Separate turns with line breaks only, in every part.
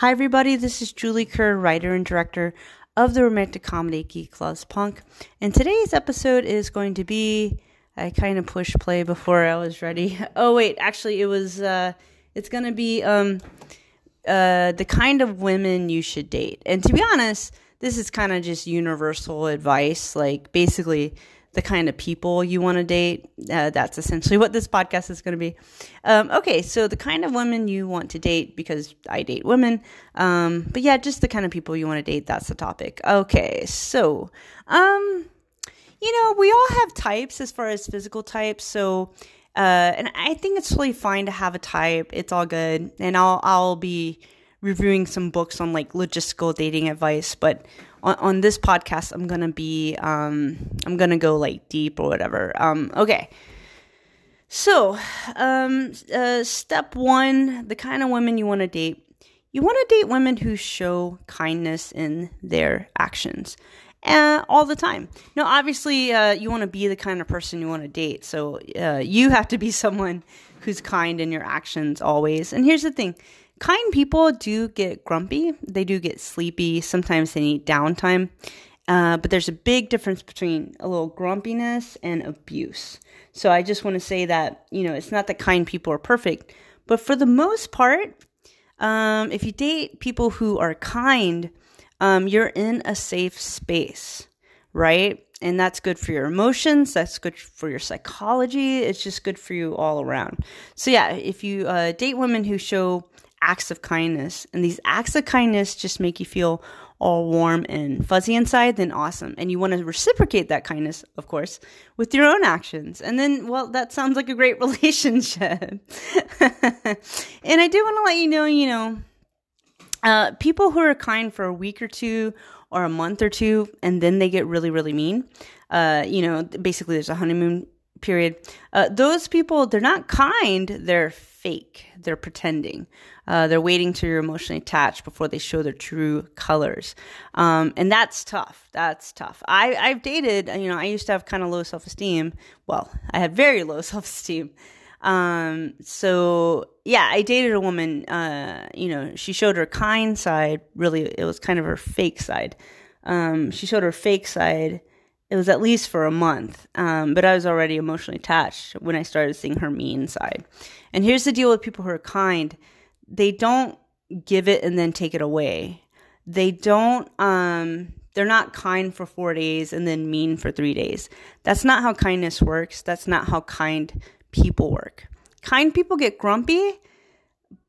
Hi, everybody. This is Julie Kerr, writer and director of the romantic comedy Geek Loves Punk. And today's episode is going to be. I kind of pushed play before I was ready. Oh wait, actually, it was. Uh, it's going to be um, uh, the kind of women you should date. And to be honest, this is kind of just universal advice. Like basically, the kind of people you want to date. Uh, that's essentially what this podcast is going to be. Um, okay, so the kind of women you want to date, because I date women. Um, but yeah, just the kind of people you want to date. That's the topic. Okay, so, um, you know, we all have types as far as physical types. So, uh, and I think it's really fine to have a type. It's all good. And I'll, I'll be reviewing some books on like logistical dating advice, but on, on this podcast, I'm gonna be um, I'm gonna go like deep or whatever. Um, okay. So, um, uh, step one: the kind of women you want to date. You want to date women who show kindness in their actions. Uh, all the time. Now, obviously, uh, you want to be the kind of person you want to date. So, uh, you have to be someone who's kind in your actions always. And here's the thing kind people do get grumpy, they do get sleepy, sometimes they need downtime. Uh, but there's a big difference between a little grumpiness and abuse. So I just want to say that, you know, it's not that kind people are perfect, but for the most part, um, if you date people who are kind, um, you're in a safe space, right? And that's good for your emotions. That's good for your psychology. It's just good for you all around. So, yeah, if you uh, date women who show acts of kindness. And these acts of kindness just make you feel all warm and fuzzy inside, then awesome. And you want to reciprocate that kindness, of course, with your own actions. And then, well, that sounds like a great relationship. and I do want to let you know, you know, uh, people who are kind for a week or two or a month or two, and then they get really, really mean. Uh, you know, basically, there's a honeymoon period. Uh, those people, they're not kind, they're fake, they're pretending. Uh, they're waiting till you're emotionally attached before they show their true colors. Um, and that's tough. That's tough. I, I've dated, you know, I used to have kind of low self esteem. Well, I had very low self esteem. Um, so yeah, I dated a woman, uh, you know, she showed her kind side. Really, it was kind of her fake side. Um, she showed her fake side. It was at least for a month. Um, but I was already emotionally attached when I started seeing her mean side. And here's the deal with people who are kind they don't give it and then take it away. They don't um they're not kind for 4 days and then mean for 3 days. That's not how kindness works. That's not how kind people work. Kind people get grumpy,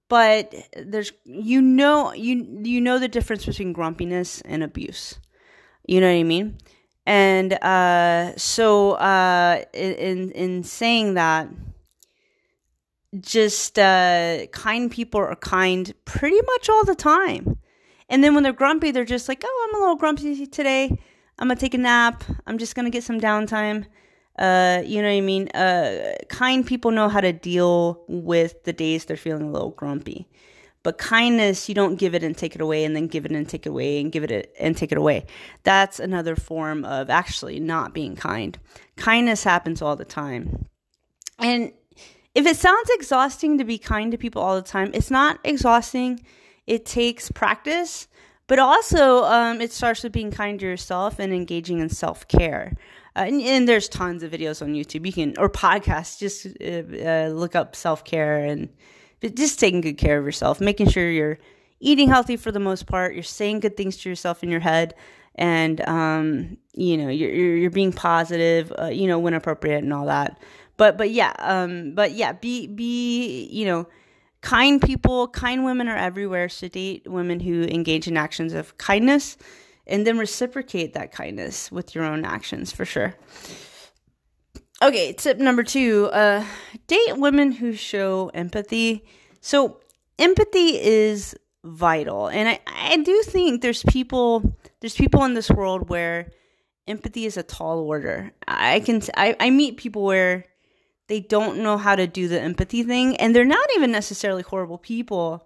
but there's you know you you know the difference between grumpiness and abuse. You know what I mean? And uh so uh in in saying that just uh, kind people are kind pretty much all the time. And then when they're grumpy, they're just like, oh, I'm a little grumpy today. I'm to take a nap. I'm just to get some downtime. Uh, you know what I mean? Uh, kind people know how to deal with the days they're feeling a little grumpy. But kindness, you don't give it and take it away and then give it and take it away and give it and take it away. That's another form of actually not being kind. Kindness happens all the time. And if it sounds exhausting to be kind to people all the time, it's not exhausting. It takes practice, but also um, it starts with being kind to yourself and engaging in self care. Uh, and, and, there's tons of videos on YouTube. You can or podcasts. Just uh, uh, look up self care and just taking good care of yourself, making sure you're eating healthy for the most part. You're saying good things to yourself in your head, and um, you know you're, you're, being positive. Uh, you know when appropriate and all that but but yeah, um, but yeah, be be you know, kind people, kind women are everywhere. So date women who engage in actions of kindness, and then reciprocate that kindness with your own actions for sure. Okay, tip number two: uh, date women who show empathy. So empathy is vital, and I I do think there's people there's people in this world where empathy is a tall order. I can I, I meet people where they don't know how to do the empathy thing and they're not even necessarily horrible people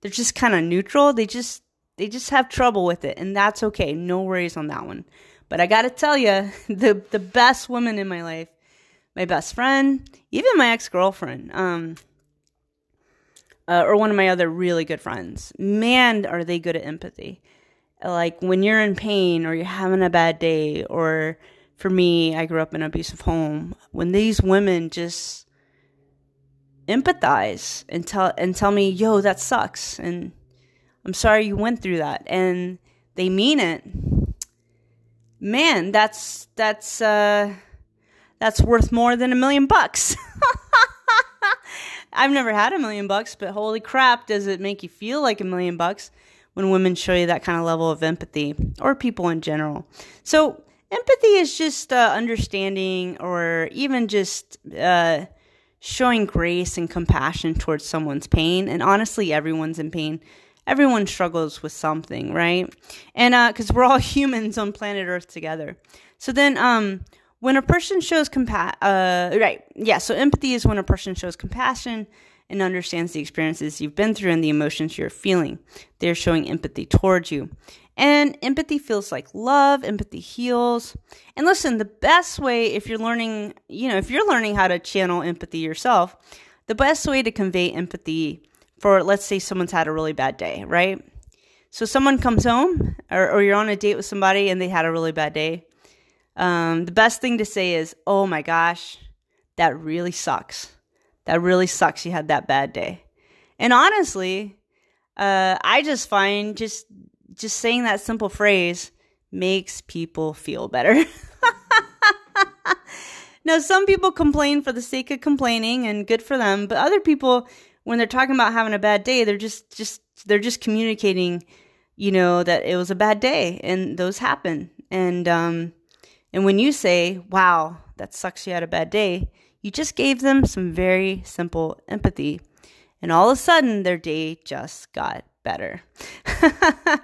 they're just kind of neutral they just they just have trouble with it and that's okay no worries on that one but i gotta tell you the the best woman in my life my best friend even my ex-girlfriend um uh, or one of my other really good friends. Man, are they good at empathy. Like when you're in pain or you're having a bad day, or for me, I grew up in an abusive home. When these women just empathize and tell and tell me, "Yo, that sucks," and I'm sorry you went through that, and they mean it. Man, that's that's uh, that's worth more than a million bucks. I've never had a million bucks, but holy crap, does it make you feel like a million bucks when women show you that kind of level of empathy or people in general? So, empathy is just uh, understanding or even just uh, showing grace and compassion towards someone's pain. And honestly, everyone's in pain. Everyone struggles with something, right? And because uh, we're all humans on planet Earth together. So then, um, when a person shows compassion, uh, right, yeah, so empathy is when a person shows compassion and understands the experiences you've been through and the emotions you're feeling. They're showing empathy towards you. And empathy feels like love, empathy heals. And listen, the best way, if you're learning, you know, if you're learning how to channel empathy yourself, the best way to convey empathy for, let's say, someone's had a really bad day, right? So someone comes home, or, or you're on a date with somebody and they had a really bad day um, the best thing to say is, oh my gosh, that really sucks. That really sucks you had that bad day. And honestly, uh, I just find just just saying that simple phrase makes people feel better. now, some people complain for the sake of complaining, and good for them. But other people, when they're talking about having a bad day, they're just just they're just communicating, you know, that it was a bad day, and those happen. And um, and when you say, wow, that sucks you had a bad day, you just gave them some very simple empathy. And all of a sudden, their day just got better. uh,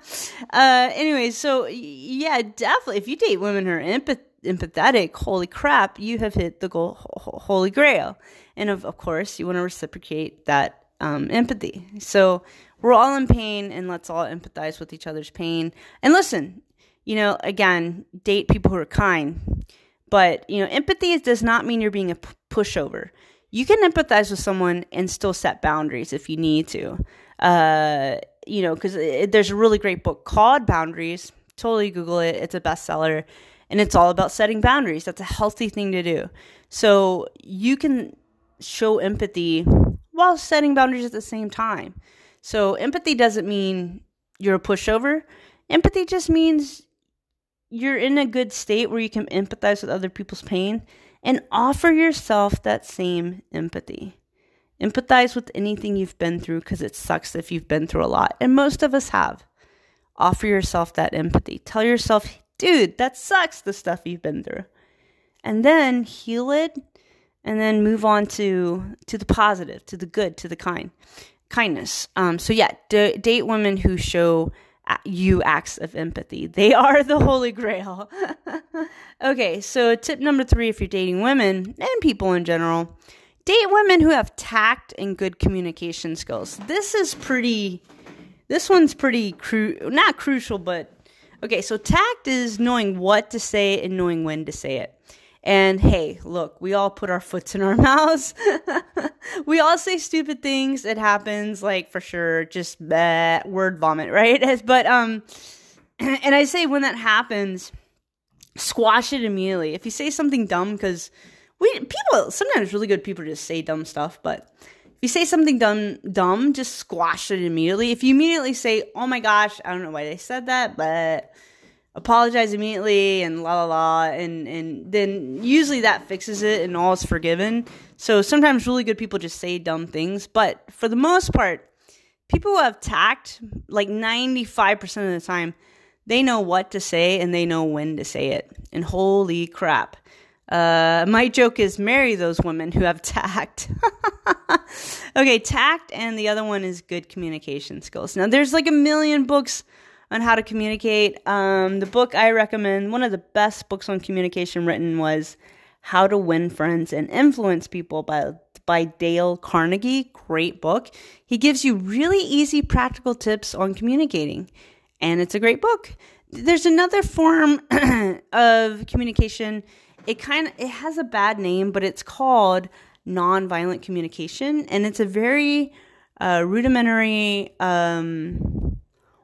anyway, so yeah, definitely. If you date women who are empath- empathetic, holy crap, you have hit the goal, holy grail. And of, of course, you want to reciprocate that um, empathy. So we're all in pain, and let's all empathize with each other's pain. And listen, you know, again, date people who are kind. But, you know, empathy does not mean you're being a pushover. You can empathize with someone and still set boundaries if you need to. Uh, you know, because there's a really great book called Boundaries. Totally Google it. It's a bestseller. And it's all about setting boundaries. That's a healthy thing to do. So you can show empathy while setting boundaries at the same time. So empathy doesn't mean you're a pushover. Empathy just means you're in a good state where you can empathize with other people's pain and offer yourself that same empathy. Empathize with anything you've been through because it sucks if you've been through a lot. And most of us have. Offer yourself that empathy. Tell yourself, dude, that sucks, the stuff you've been through. And then heal it and then move on to to the positive, to the good, to the kind. Kindness. Um, so yeah, d- date women who show you acts of empathy. They are the holy grail. okay, so tip number three if you're dating women and people in general, date women who have tact and good communication skills. This is pretty, this one's pretty, cru- not crucial, but okay, so tact is knowing what to say and knowing when to say it. And hey, look, we all put our foots in our mouths. we all say stupid things. It happens, like for sure, just bleh, word vomit, right? But um, and I say when that happens, squash it immediately. If you say something dumb, because we people sometimes really good people just say dumb stuff, but if you say something dumb, dumb, just squash it immediately. If you immediately say, "Oh my gosh, I don't know why they said that," but apologize immediately and la la la and and then usually that fixes it and all is forgiven so sometimes really good people just say dumb things but for the most part people who have tact like 95% of the time they know what to say and they know when to say it and holy crap uh, my joke is marry those women who have tact. okay, tact, and the other one is good communication skills. Now, there's like a million books on how to communicate. Um, the book I recommend, one of the best books on communication written, was How to Win Friends and Influence People by by Dale Carnegie. Great book. He gives you really easy, practical tips on communicating, and it's a great book. There's another form of communication. It kind of it has a bad name, but it's called nonviolent communication, and it's a very uh, rudimentary um,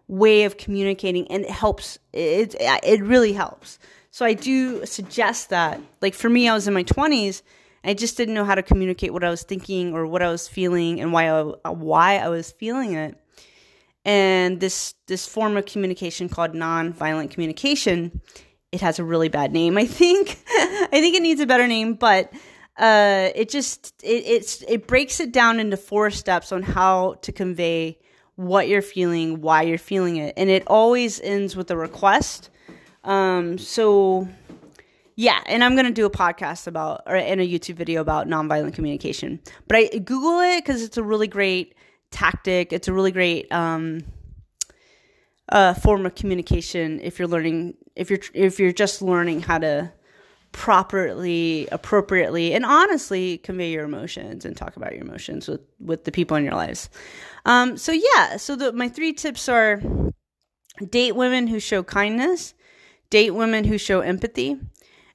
way of communicating, and it helps. It it really helps. So I do suggest that. Like for me, I was in my twenties. I just didn't know how to communicate what I was thinking or what I was feeling and why I, why I was feeling it. And this this form of communication called nonviolent communication, it has a really bad name. I think I think it needs a better name, but uh, it just it, it's it breaks it down into four steps on how to convey what you're feeling, why you're feeling it, and it always ends with a request. Um, so yeah, and I'm gonna do a podcast about or in a YouTube video about nonviolent communication. But I Google it because it's a really great tactic. It's a really great um, uh, form of communication if you're learning if you're if you're just learning how to properly, appropriately, and honestly convey your emotions and talk about your emotions with, with the people in your lives. Um, so, yeah, so the, my three tips are date women who show kindness, date women who show empathy,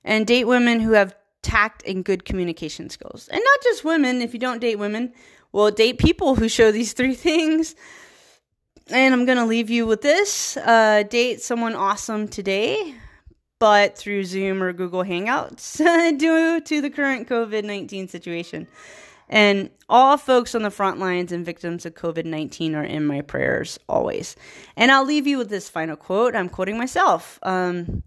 and date women who have tact and good communication skills. And not just women, if you don't date women, well, date people who show these three things. And I'm going to leave you with this uh, date someone awesome today but through Zoom or Google Hangouts due to the current COVID 19 situation. And all folks on the front lines and victims of COVID 19 are in my prayers always. And I'll leave you with this final quote. I'm quoting myself um,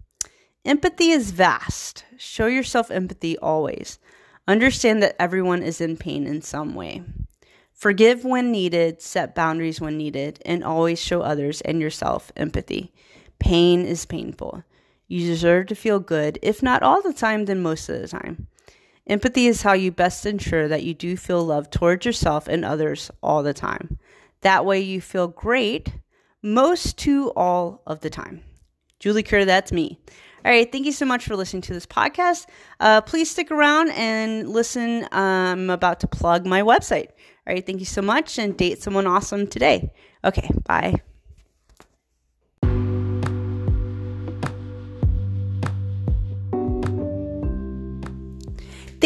Empathy is vast. Show yourself empathy always. Understand that everyone is in pain in some way. Forgive when needed, set boundaries when needed, and always show others and yourself empathy. Pain is painful. You deserve to feel good, if not all the time, then most of the time. Empathy is how you best ensure that you do feel love towards yourself and others all the time. That way you feel great most to all of the time. Julie Kerr, that's me. All right, thank you so much for listening to this podcast. Uh, please stick around and listen. I'm about to plug my website. All right, thank you so much and date someone awesome today. Okay, bye.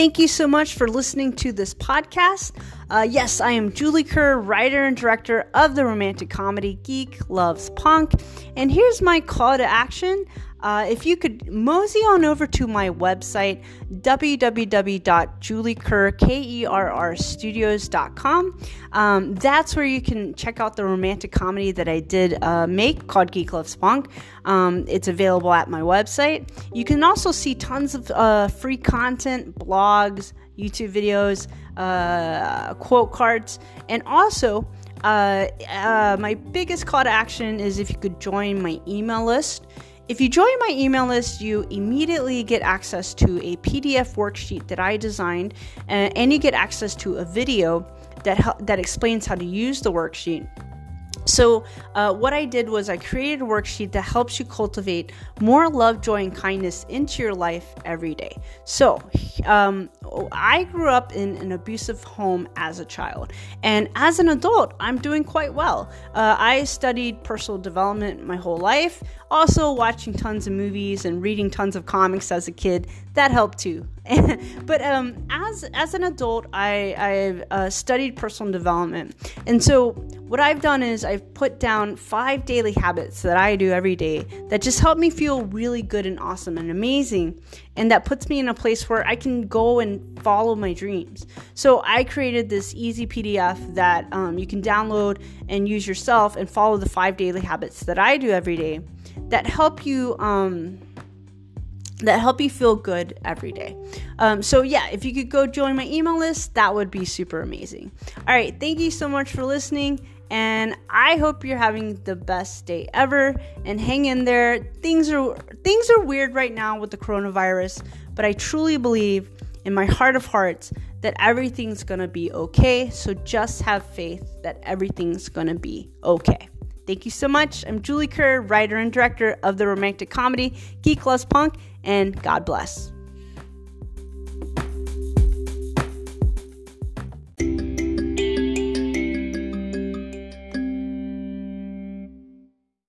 Thank you so much for listening to this podcast. Uh, yes, I am Julie Kerr, writer and director of the romantic comedy Geek Loves Punk. And here's my call to action. Uh, if you could mosey on over to my website, www.juliekerr.studios.com. Um, that's where you can check out the romantic comedy that I did uh, make called Geek Loves Punk. Um, it's available at my website. You can also see tons of uh, free content, blogs, YouTube videos, uh, quote cards, and also uh, uh, my biggest call to action is if you could join my email list. If you join my email list, you immediately get access to a PDF worksheet that I designed, and, and you get access to a video that that explains how to use the worksheet so, uh, what I did was I created a worksheet that helps you cultivate more love, joy, and kindness into your life every day. So, um, I grew up in an abusive home as a child, and as an adult, I'm doing quite well. Uh, I studied personal development my whole life, also watching tons of movies and reading tons of comics as a kid. That helped too. but um, as as an adult, I I've uh, studied personal development, and so what I've done is I've put down five daily habits that I do every day that just help me feel really good and awesome and amazing, and that puts me in a place where I can go and follow my dreams. So I created this easy PDF that um, you can download and use yourself and follow the five daily habits that I do every day that help you. Um, that help you feel good every day. Um, so, yeah, if you could go join my email list, that would be super amazing. All right, thank you so much for listening, and I hope you're having the best day ever. And hang in there. Things are things are weird right now with the coronavirus, but I truly believe in my heart of hearts that everything's gonna be okay. So just have faith that everything's gonna be okay. Thank you so much. I'm Julie Kerr, writer and director of the romantic comedy Geek Loves Punk, and God bless.